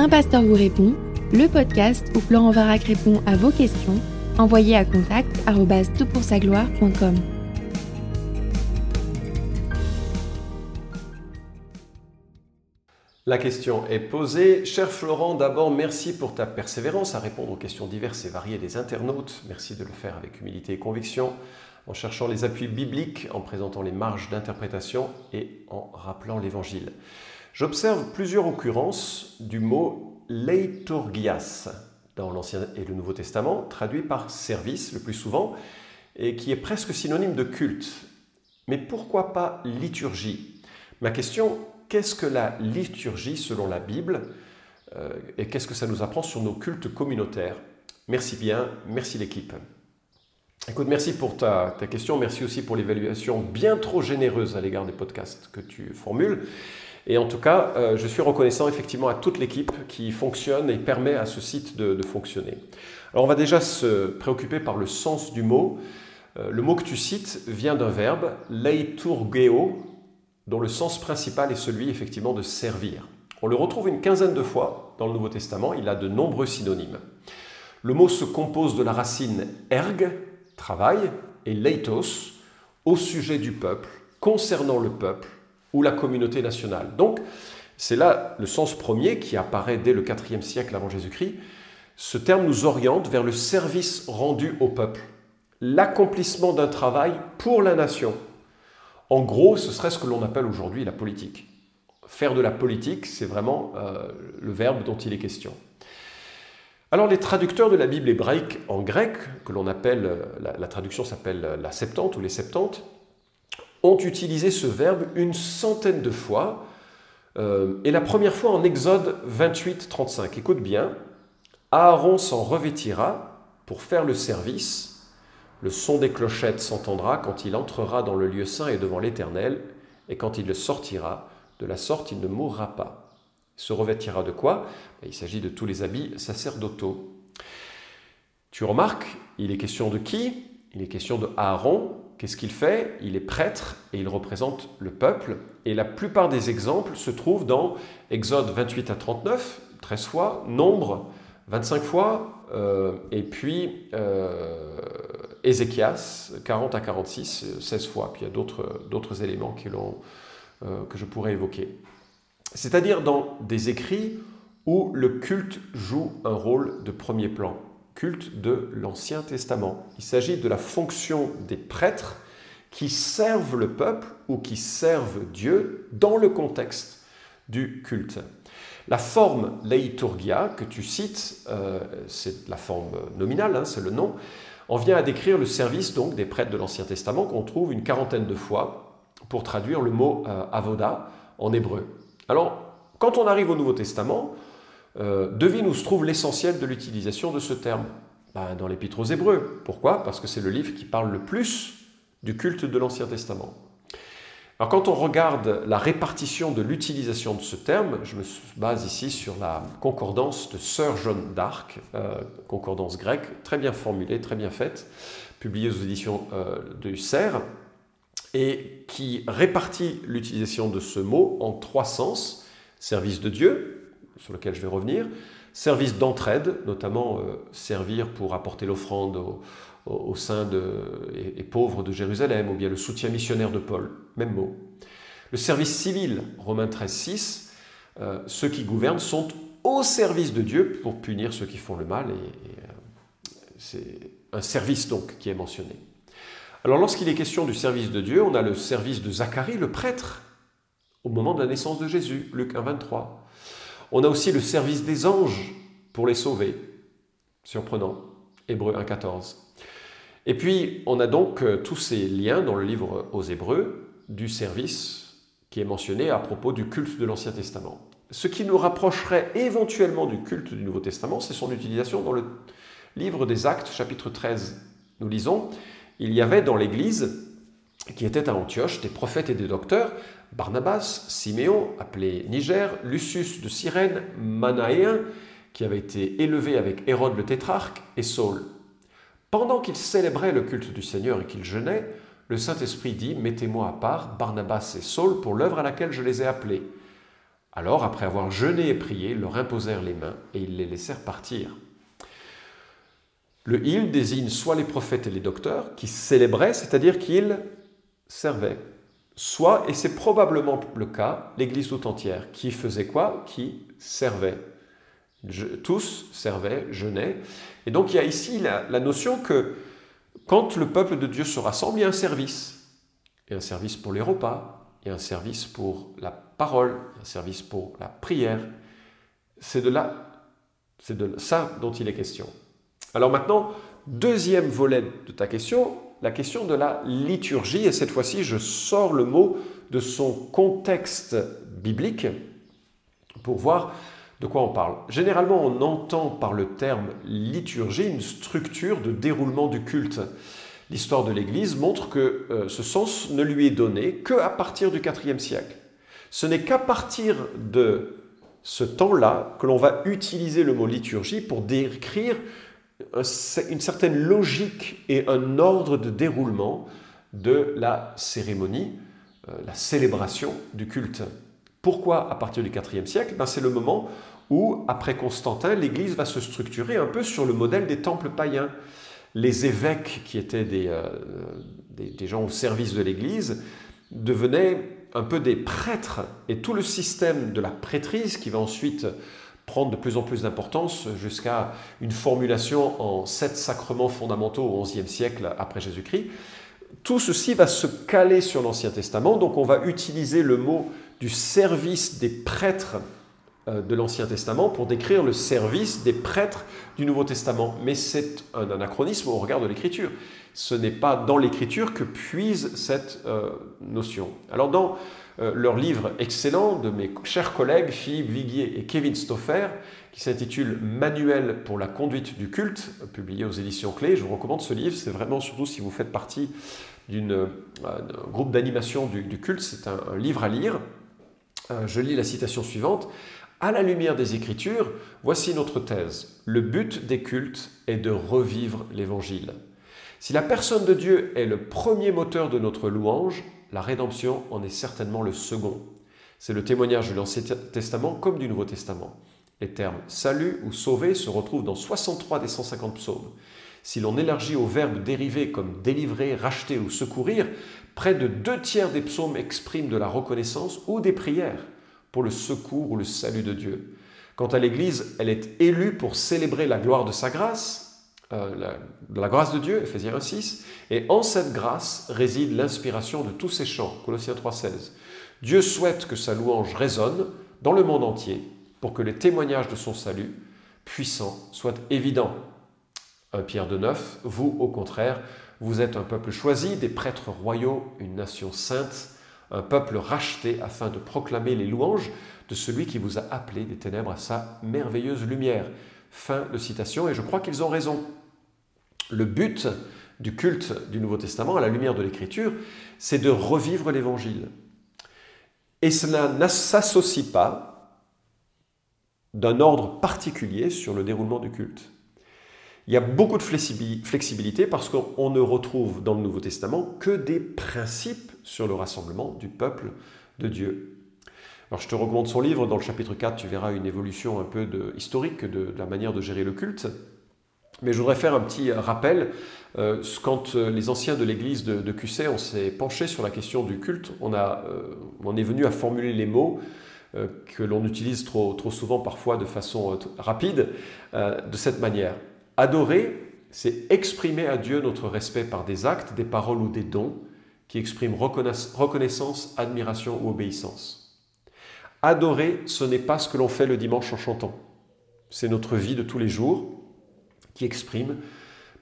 Un pasteur vous répond, le podcast où Florent Varac répond à vos questions, envoyez à contact gloire.com La question est posée. Cher Florent, d'abord merci pour ta persévérance à répondre aux questions diverses et variées des internautes. Merci de le faire avec humilité et conviction, en cherchant les appuis bibliques, en présentant les marges d'interprétation et en rappelant l'Évangile. J'observe plusieurs occurrences du mot leiturgias dans l'Ancien et le Nouveau Testament, traduit par service le plus souvent, et qui est presque synonyme de culte. Mais pourquoi pas liturgie? Ma question qu'est-ce que la liturgie selon la Bible euh, et qu'est-ce que ça nous apprend sur nos cultes communautaires? Merci bien, merci l'équipe. Écoute, merci pour ta, question, merci aussi pour l'évaluation bien trop généreuse à l'égard des podcasts que tu formules. Et en tout cas, euh, je suis reconnaissant effectivement à toute l'équipe qui fonctionne et permet à ce site de, fonctionner. Alors on va déjà se préoccuper par le sens du mot. Euh, le mot que tu cites vient d'un verbe, leiturgeo, dont le sens principal est celui effectivement de servir. On le retrouve une quinzaine de fois dans le Nouveau Testament, il a de nombreux synonymes. Le mot se compose de la racine erg, travail, et leitos, au sujet du peuple, concernant le peuple ou la communauté nationale. Donc, c'est là le sens premier qui apparaît dès le IVe siècle avant Jésus-Christ. Ce terme nous oriente vers le service rendu au peuple, l'accomplissement d'un travail pour la nation, en gros, ce serait ce que l'on appelle aujourd'hui la politique. Faire de la politique, c'est vraiment euh, le verbe dont il est question. Alors les traducteurs de la Bible hébraïque en grec, que l'on appelle, euh, la, traduction s'appelle la Septante ou les Septantes, ont utilisé ce verbe une centaine de fois, euh, et la première fois en Exode 28, 35. Écoute bien, Aaron s'en revêtira pour faire le service, le son des clochettes s'entendra quand il entrera dans le lieu saint et devant l'Éternel, et quand il le sortira, de la sorte il ne mourra pas. Se revêtira de quoi? Il s'agit de tous les habits sacerdotaux. Tu remarques, il est question de qui? Il est question de Aaron. Qu'est-ce qu'il fait? Il est prêtre et il représente le peuple. Et la plupart des exemples se trouvent dans Exode 28 à 39, 13 fois, Nombre 25 fois, euh, et puis euh, Ézéchias, 40 à 46, 16 fois. Puis il y a d'autres éléments euh, que je pourrais évoquer. C'est-à-dire dans des écrits où le culte joue un rôle de premier plan, culte de l'Ancien Testament. Il s'agit de la fonction des prêtres qui servent le peuple ou qui servent Dieu dans le contexte du culte. La forme leiturgia que tu cites, euh, c'est la forme nominale, hein, c'est le nom, on vient à décrire le service donc des prêtres de l'Ancien Testament qu'on trouve une quarantaine de fois pour traduire le mot euh, avoda en hébreu. Alors, quand on arrive au Nouveau Testament, euh, devine où se trouve l'essentiel de l'utilisation de ce terme ben, Dans l'Épître aux Hébreux. Pourquoi? Parce que c'est le livre qui parle le plus du culte de l'Ancien Testament. Alors quand on regarde la répartition de l'utilisation de ce terme, je me base ici sur la concordance de Sir John d'Arc, euh, concordance grecque, très bien formulée, très bien faite, publiée aux éditions euh, de Husserl, et qui répartit l'utilisation de ce mot en trois sens. Service de Dieu, sur lequel je vais revenir, service d'entraide, notamment euh, servir pour apporter l'offrande aux, au, sein de, et, pauvres de Jérusalem, ou bien le soutien missionnaire de Paul, même mot. Le service civil, Romains 13, 6, euh, ceux qui gouvernent sont au service de Dieu pour punir ceux qui font le mal, et, euh, c'est un service donc qui est mentionné. Alors lorsqu'il est question du service de Dieu, on a le service de Zacharie, le prêtre, au moment de la naissance de Jésus, Luc 1, 23. On a aussi le service des anges pour les sauver, surprenant, Hébreu 1, 14. Et puis, on a donc euh, tous ces liens dans le livre aux Hébreux du service qui est mentionné à propos du culte de l'Ancien Testament. Ce qui nous rapprocherait éventuellement du culte du Nouveau Testament, c'est son utilisation dans le livre des Actes, chapitre 13. Nous lisons, il y avait dans l'Église qui était à Antioche des prophètes et des docteurs, Barnabas, Siméon, appelé Niger, Lucius de Cyrène, Manaéen, qui avait été élevé avec Hérode le tétrarque, et Saul. Pendant qu'ils célébraient le culte du Seigneur et qu'ils jeûnaient, le Saint-Esprit dit Mettez-moi à part Barnabas et Saul pour l'œuvre à laquelle je les ai appelés. Alors, après avoir jeûné et prié, ils leur imposèrent les mains et ils les laissèrent partir. Le il désigne soit les prophètes et les docteurs qui célébraient, c'est-à-dire qu'ils servaient, soit, et c'est probablement le cas, l'Église tout entière, qui faisait quoi? Qui servait. tous servaient, jeûnaient. Et donc il y a ici la, la notion que quand le peuple de Dieu se rassemble, il y a un service. Il y a un service pour les repas, il y a un service pour la parole, un service pour la prière. C'est de là, c'est de ça dont il est question. Alors maintenant, deuxième volet de ta question, la question de la liturgie, et cette fois-ci je sors le mot de son contexte biblique pour voir de quoi on parle. Généralement, on entend par le terme liturgie une structure de déroulement du culte. L'histoire de l'Église montre que euh, ce sens ne lui est donné qu'à partir du IVe siècle. Ce n'est qu'à partir de ce temps-là que l'on va utiliser le mot liturgie pour décrire une certaine logique et un ordre de déroulement de la cérémonie, euh, la célébration du culte. Pourquoi à partir du IVe siècle? Ben, C'est le moment où, après Constantin, l'Église va se structurer un peu sur le modèle des temples païens. Les évêques, qui étaient des, euh, des gens au service de l'Église, devenaient un peu des prêtres, et tout le système de la prêtrise qui va ensuite prendre de plus en plus d'importance jusqu'à une formulation en sept sacrements fondamentaux au XIe siècle après Jésus-Christ. Tout ceci va se caler sur l'Ancien Testament, donc on va utiliser le mot du service des prêtres de l'Ancien Testament pour décrire le service des prêtres du Nouveau Testament. Mais c'est un anachronisme au regard de l'Écriture. Ce n'est pas dans l'Écriture que puise cette euh, notion. Alors dans euh, leur livre excellent de mes chers collègues Philippe Viguier et Kevin Stoffer, qui s'intitule Manuel pour la conduite du culte, publié aux éditions Clés. Je vous recommande ce livre, c'est vraiment surtout si vous faites partie d'un euh, groupe d'animation du, culte, c'est un, livre à lire. Euh, je lis la citation suivante. À la lumière des Écritures, voici notre thèse. Le but des cultes est de revivre l'Évangile. Si la personne de Dieu est le premier moteur de notre louange, la rédemption en est certainement le second. C'est le témoignage de l'Ancien Testament comme du Nouveau Testament. Les termes salut ou sauver se retrouvent dans 63 des 150 psaumes. Si l'on élargit au verbe dérivé comme délivrer, racheter ou secourir, près de deux tiers des psaumes expriment de la reconnaissance ou des prières pour le secours ou le salut de Dieu. Quant à l'Église, elle est élue pour célébrer la gloire de sa grâce, euh, la, grâce de Dieu, Ephésiens 1.6, et en cette grâce réside l'inspiration de tous ces chants, Colossiens 3.16. Dieu souhaite que sa louange résonne dans le monde entier pour que les témoignages de son salut puissant soient évidents. 1 Pierre de 9, vous au contraire, vous êtes un peuple choisi, des prêtres royaux, une nation sainte, un peuple racheté afin de proclamer les louanges de celui qui vous a appelé des ténèbres à sa merveilleuse lumière. Fin de citation, et je crois qu'ils ont raison. Le but du culte du Nouveau Testament, à la lumière de l'Écriture, c'est de revivre l'Évangile. Et cela ne s'associe pas d'un ordre particulier sur le déroulement du culte. Il y a beaucoup de flexibilité parce qu'on ne retrouve dans le Nouveau Testament que des principes sur le rassemblement du peuple de Dieu. Alors je te recommande son livre, dans le chapitre 4 tu verras une évolution un peu historique de la manière de gérer le culte. Mais je voudrais faire un petit rappel. Euh, quand euh, les anciens de l'église de, de QC, on s'est penché sur la question du culte, on, a, euh, on est venu à formuler les mots que l'on utilise trop, trop souvent, parfois de façon rapide, de cette manière. Adorer, c'est exprimer à Dieu notre respect par des actes, des paroles ou des dons qui expriment reconnaissance, admiration ou obéissance. Adorer, ce n'est pas ce que l'on fait le dimanche en chantant. C'est notre vie de tous les jours qui exprime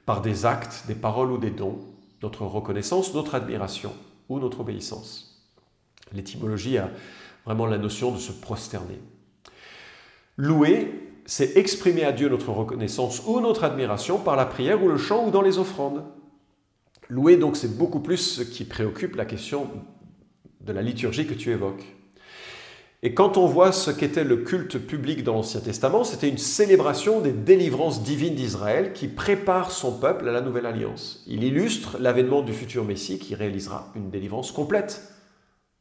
par des actes, des paroles ou des dons notre reconnaissance, notre admiration ou notre obéissance. L'étymologie a vraiment la notion de se prosterner. Louer, c'est exprimer à Dieu notre reconnaissance ou notre admiration par la prière ou le chant ou dans les offrandes. Louer, donc, c'est beaucoup plus ce qui préoccupe la question de la liturgie que tu évoques. Et quand on voit ce qu'était le culte public dans l'Ancien Testament, c'était une célébration des délivrances divines d'Israël qui prépare son peuple à la nouvelle alliance. Il illustre l'avènement du futur Messie qui réalisera une délivrance complète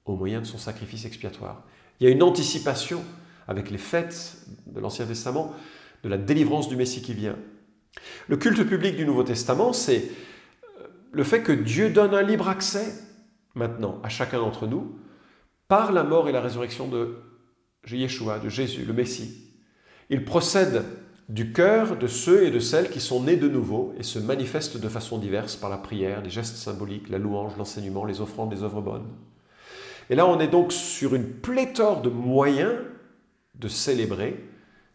au moyen de son sacrifice expiatoire. Il y a une anticipation avec les fêtes de l'Ancien Testament de la délivrance du Messie qui vient. Le culte public du Nouveau Testament, c'est le fait que Dieu donne un libre accès maintenant à chacun d'entre nous par la mort et la résurrection de Yeshua, de Jésus, le Messie. Il procède du cœur de ceux et de celles qui sont nés de nouveau et se manifestent de façon diverse par la prière, les gestes symboliques, la louange, l'enseignement, les offrandes, les œuvres bonnes. Et là, on est donc sur une pléthore de moyens de célébrer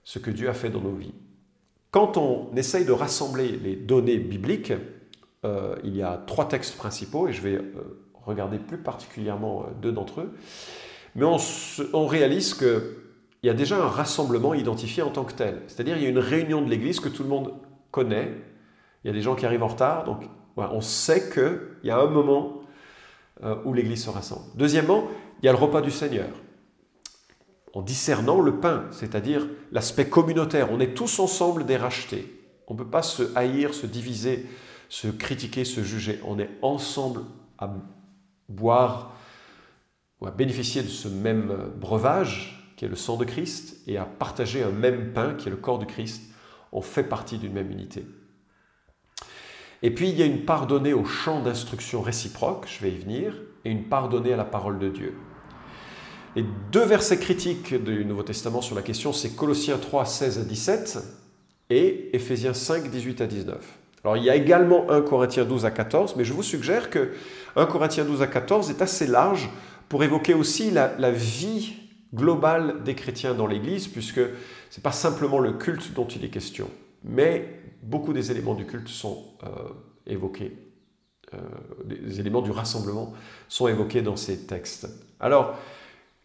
ce que Dieu a fait dans nos vies. Quand on essaye de rassembler les données bibliques, euh, il y a trois textes principaux, et je vais euh, regarder plus particulièrement euh, deux d'entre eux, mais on, réalise qu'il y a déjà un rassemblement identifié en tant que tel. C'est-à-dire il y a une réunion de l'Église que tout le monde connaît, il y a des gens qui arrivent en retard, donc on sait qu'il y a un moment où l'Église se rassemble. Deuxièmement, il y a le repas du Seigneur en discernant le pain, c'est-à-dire l'aspect communautaire. On est tous ensemble des rachetés. On ne peut pas se haïr, se diviser, se critiquer, se juger. On est ensemble à boire ou à bénéficier de ce même breuvage qui est le sang de Christ et à partager un même pain qui est le corps de Christ. On fait partie d'une même unité. Et puis il y a une part donnée au champ d'instruction réciproque, je vais y venir, et une part donnée à la parole de Dieu. Les deux versets critiques du Nouveau Testament sur la question, c'est Colossiens 3, 16 à 17 et Éphésiens 5, 18 à 19. Alors il y a également 1 Corinthiens 12 à 14, mais je vous suggère que 1 Corinthiens 12 à 14 est assez large pour évoquer aussi la, vie globale des chrétiens dans l'Église, puisque ce n'est pas simplement le culte dont il est question, mais beaucoup des éléments du culte sont euh, évoqués, euh, des éléments du rassemblement sont évoqués dans ces textes. Alors,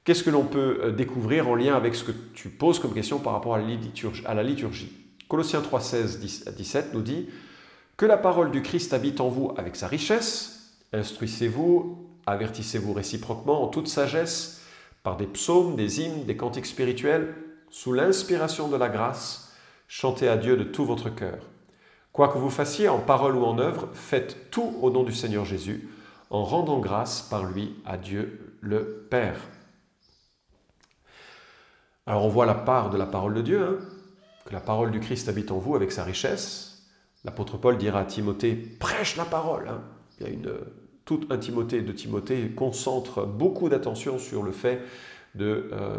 Qu'est-ce que l'on peut euh, découvrir en lien avec ce que tu poses comme question par rapport à la liturgie, Colossiens 3, 16 à 17 nous dit Que la parole du Christ habite en vous avec sa richesse, instruisez-vous, avertissez-vous réciproquement en toute sagesse, par des psaumes, des hymnes, des cantiques spirituels, sous l'inspiration de la grâce, chantez à Dieu de tout votre cœur. Quoi que vous fassiez en parole ou en œuvre, faites tout au nom du Seigneur Jésus, en rendant grâce par lui à Dieu le Père. Alors on voit la part de la parole de Dieu, hein, que la parole du Christ habite en vous avec sa richesse. L'apôtre Paul dira à Timothée, prêche la parole. Hein. Il y a une, toute un Timothée de Timothée concentre beaucoup d'attention sur le fait de euh,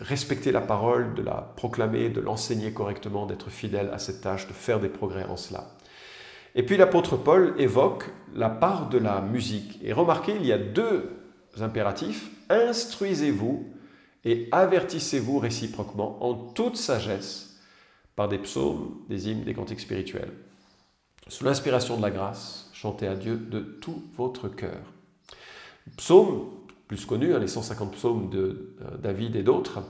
respecter la parole, de la proclamer, de l'enseigner correctement, d'être fidèle à cette tâche, de faire des progrès en cela. Et puis l'apôtre Paul évoque la part de la musique. Et remarquez, il y a deux impératifs. Instruisez-vous et avertissez-vous réciproquement en toute sagesse par des psaumes, des hymnes, des cantiques spirituels. Sous l'inspiration de la grâce, chantez à Dieu de tout votre cœur. Psaume, plus connu, hein, les 150 psaumes de euh, David et d'autres.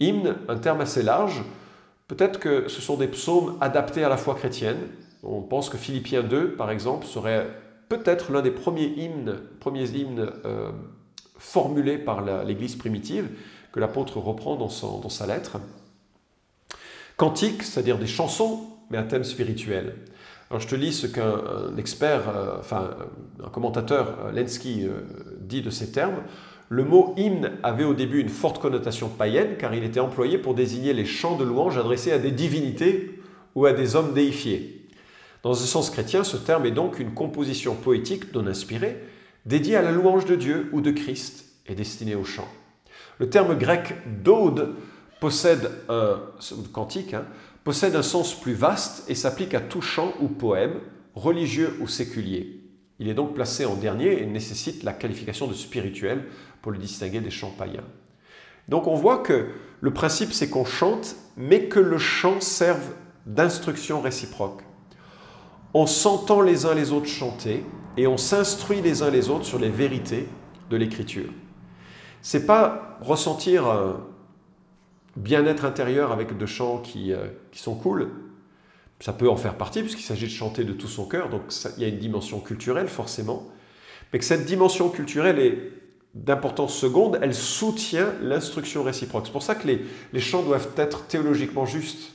Hymne, un terme assez large. Peut-être que ce sont des psaumes adaptés à la foi chrétienne. On pense que Philippiens 2, par exemple, serait peut-être l'un des premiers hymnes, premiers hymnes euh, formulés par l'Église primitive que l'apôtre reprend dans, sa lettre. Cantique, c'est-à-dire des chansons, mais à thème spirituel. Je te lis ce qu'un expert, euh, enfin un commentateur, euh, Lenski, euh, dit de ces termes. Le mot hymne avait au début une forte connotation païenne car il était employé pour désigner les chants de louange adressés à des divinités ou à des hommes déifiés. Dans un sens chrétien, ce terme est donc une composition poétique non inspirée, dédiée à la louange de Dieu ou de Christ et destinée au chant. Le terme grec d'ode possède un cantique, hein, possède un sens plus vaste et s'applique à tout chant ou poème, religieux ou séculier. Il est donc placé en dernier et nécessite la qualification de spirituel pour le distinguer des chants païens. Donc on voit que le principe c'est qu'on chante, mais que le chant serve d'instruction réciproque. On s'entend les uns les autres chanter et on s'instruit les uns les autres sur les vérités de l'écriture c'est pas ressentir un bien-être intérieur avec de chants qui, euh, qui, sont cool. Ça peut en faire partie, puisqu'il s'agit de chanter de tout son cœur, donc il y a une dimension culturelle forcément. Mais que cette dimension culturelle est d'importance seconde, elle soutient l'instruction réciproque. C'est pour ça que les, les chants doivent être théologiquement justes.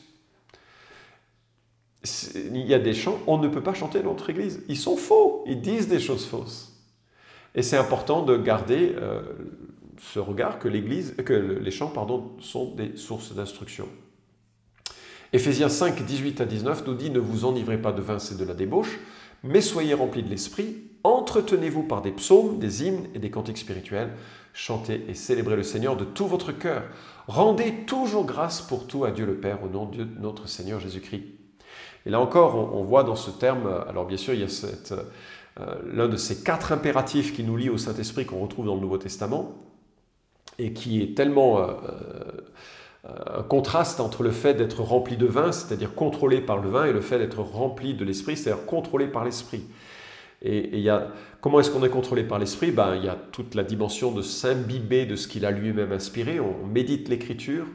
Il y a des chants, on ne peut pas chanter dans notre église. Ils sont faux, ils disent des choses fausses. Et c'est important de garder euh, ce regard que, que les chants pardon, sont des sources d'instruction. Éphésiens 5, 18 à 19 nous dit Ne vous enivrez pas de vin, c'est de la débauche, mais soyez remplis de l'esprit, entretenez-vous par des psaumes, des hymnes et des cantiques spirituels, chantez et célébrez le Seigneur de tout votre cœur. Rendez toujours grâce pour tout à Dieu le Père au nom de notre Seigneur Jésus-Christ. Et là encore, on, voit dans ce terme, alors bien sûr, il y a euh, l'un de ces quatre impératifs qui nous lient au Saint-Esprit qu'on retrouve dans le Nouveau Testament, et qui est tellement euh, euh, un contraste entre le fait d'être rempli de vin, c'est-à-dire contrôlé par le vin, et le fait d'être rempli de l'esprit, c'est-à-dire contrôlé par l'esprit. Et, comment est-ce qu'on est contrôlé par l'esprit? Ben, Il y a toute la dimension de s'imbiber de ce qu'il a lui-même inspiré. On médite l'écriture,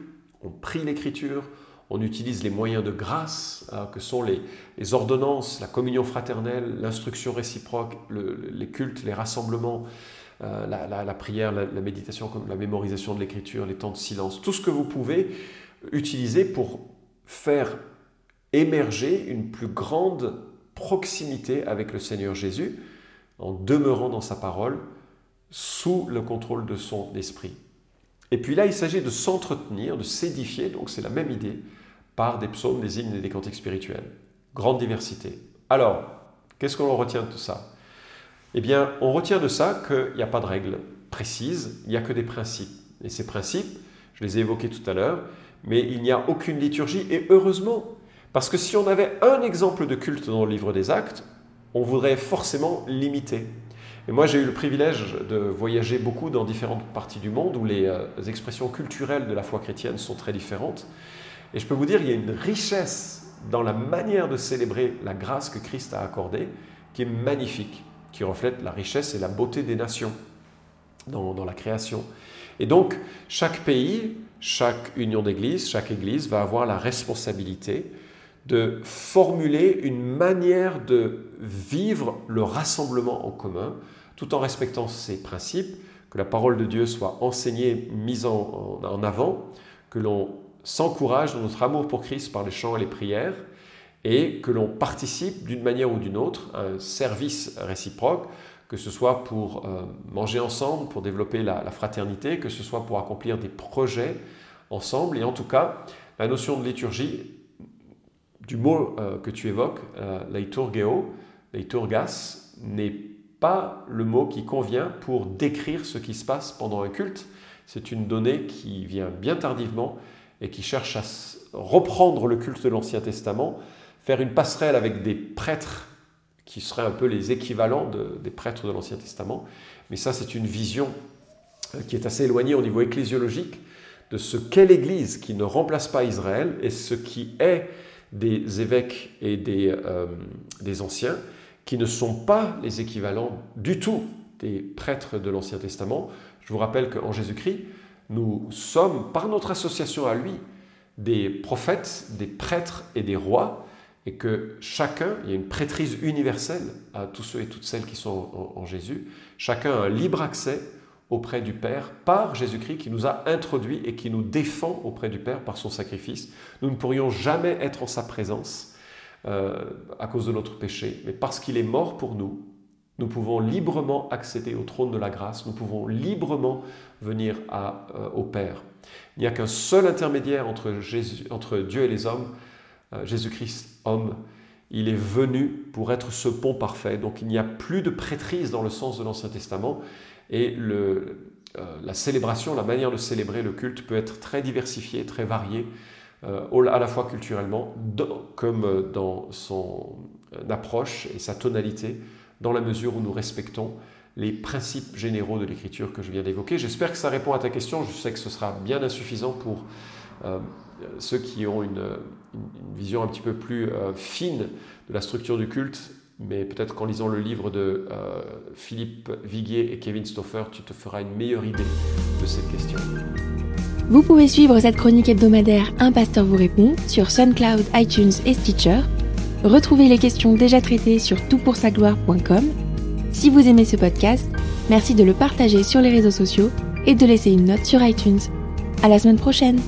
on prie l'écriture, on utilise les moyens de grâce hein, que sont les, ordonnances, la communion fraternelle, l'instruction réciproque, les cultes, les rassemblements. Euh, la, prière, la, méditation, comme la mémorisation de l'écriture, les temps de silence, tout ce que vous pouvez utiliser pour faire émerger une plus grande proximité avec le Seigneur Jésus en demeurant dans sa parole sous le contrôle de son esprit. Et puis là, il s'agit de s'entretenir, de s'édifier, donc c'est la même idée, par des psaumes, des hymnes et des cantiques spirituels. Grande diversité. Alors, qu'est-ce qu'on retient de tout ça? Eh bien, on retient de ça qu'il n'y a pas de règles précises, il n'y a que des principes. Et ces principes, je les ai évoqués tout à l'heure, mais il n'y a aucune liturgie, et heureusement, parce que si on avait un exemple de culte dans le livre des actes, on voudrait forcément limiter. Et moi, j'ai eu le privilège de voyager beaucoup dans différentes parties du monde où les, euh, expressions culturelles de la foi chrétienne sont très différentes. Et je peux vous dire, il y a une richesse dans la manière de célébrer la grâce que Christ a accordée qui est magnifique qui reflète la richesse et la beauté des nations dans, la création. Et donc, chaque pays, chaque union d'église, chaque église va avoir la responsabilité de formuler une manière de vivre le rassemblement en commun, tout en respectant ces principes, que la parole de Dieu soit enseignée, mise en, avant, que l'on s'encourage dans notre amour pour Christ par les chants et les prières, et que l'on participe d'une manière ou d'une autre à un service réciproque, que ce soit pour euh, manger ensemble, pour développer la, fraternité, que ce soit pour accomplir des projets ensemble. Et en tout cas, la notion de liturgie, du mot euh, que tu évoques, euh, leiturgeo, leiturgas, n'est pas le mot qui convient pour décrire ce qui se passe pendant un culte. C'est une donnée qui vient bien tardivement et qui cherche à reprendre le culte de l'Ancien Testament faire une passerelle avec des prêtres qui seraient un peu les équivalents des prêtres de l'Ancien Testament. Mais ça, c'est une vision euh, qui est assez éloignée au niveau ecclésiologique de ce qu'est l'Église qui ne remplace pas Israël et ce qui est des évêques et des, euh, des anciens qui ne sont pas les équivalents du tout des prêtres de l'Ancien Testament. Je vous rappelle qu'en Jésus-Christ, nous sommes, par notre association à lui, des prophètes, des prêtres et des rois, et que chacun, il y a une prêtrise universelle à tous ceux et toutes celles qui sont en, Jésus, chacun a un libre accès auprès du Père par Jésus-Christ qui nous a introduits et qui nous défend auprès du Père par son sacrifice. Nous ne pourrions jamais être en sa présence euh, à cause de notre péché, mais parce qu'il est mort pour nous, nous pouvons librement accéder au trône de la grâce, nous pouvons librement venir euh, au Père. Il n'y a qu'un seul intermédiaire entre, Dieu et les hommes, Jésus-Christ, homme, il est venu pour être ce pont parfait. Donc il n'y a plus de prêtrise dans le sens de l'Ancien Testament. Et euh, la célébration, la manière de célébrer le culte peut être très diversifiée, très variée, euh, à la fois culturellement, comme dans son approche et sa tonalité, dans la mesure où nous respectons les principes généraux de l'écriture que je viens d'évoquer. J'espère que ça répond à ta question. Je sais que ce sera bien insuffisant pour ceux qui ont une, vision un petit peu plus euh, fine de la structure du culte, mais peut-être qu'en lisant le livre de euh, Philippe Viguier et Kevin Stoffer, tu te feras une meilleure idée de cette question. Vous pouvez suivre cette chronique hebdomadaire Un pasteur vous répond sur SoundCloud, iTunes et Stitcher. Retrouvez les questions déjà traitées sur toutpoursagloire.com. Si vous aimez ce podcast, merci de le partager sur les réseaux sociaux et de laisser une note sur iTunes. À la semaine prochaine!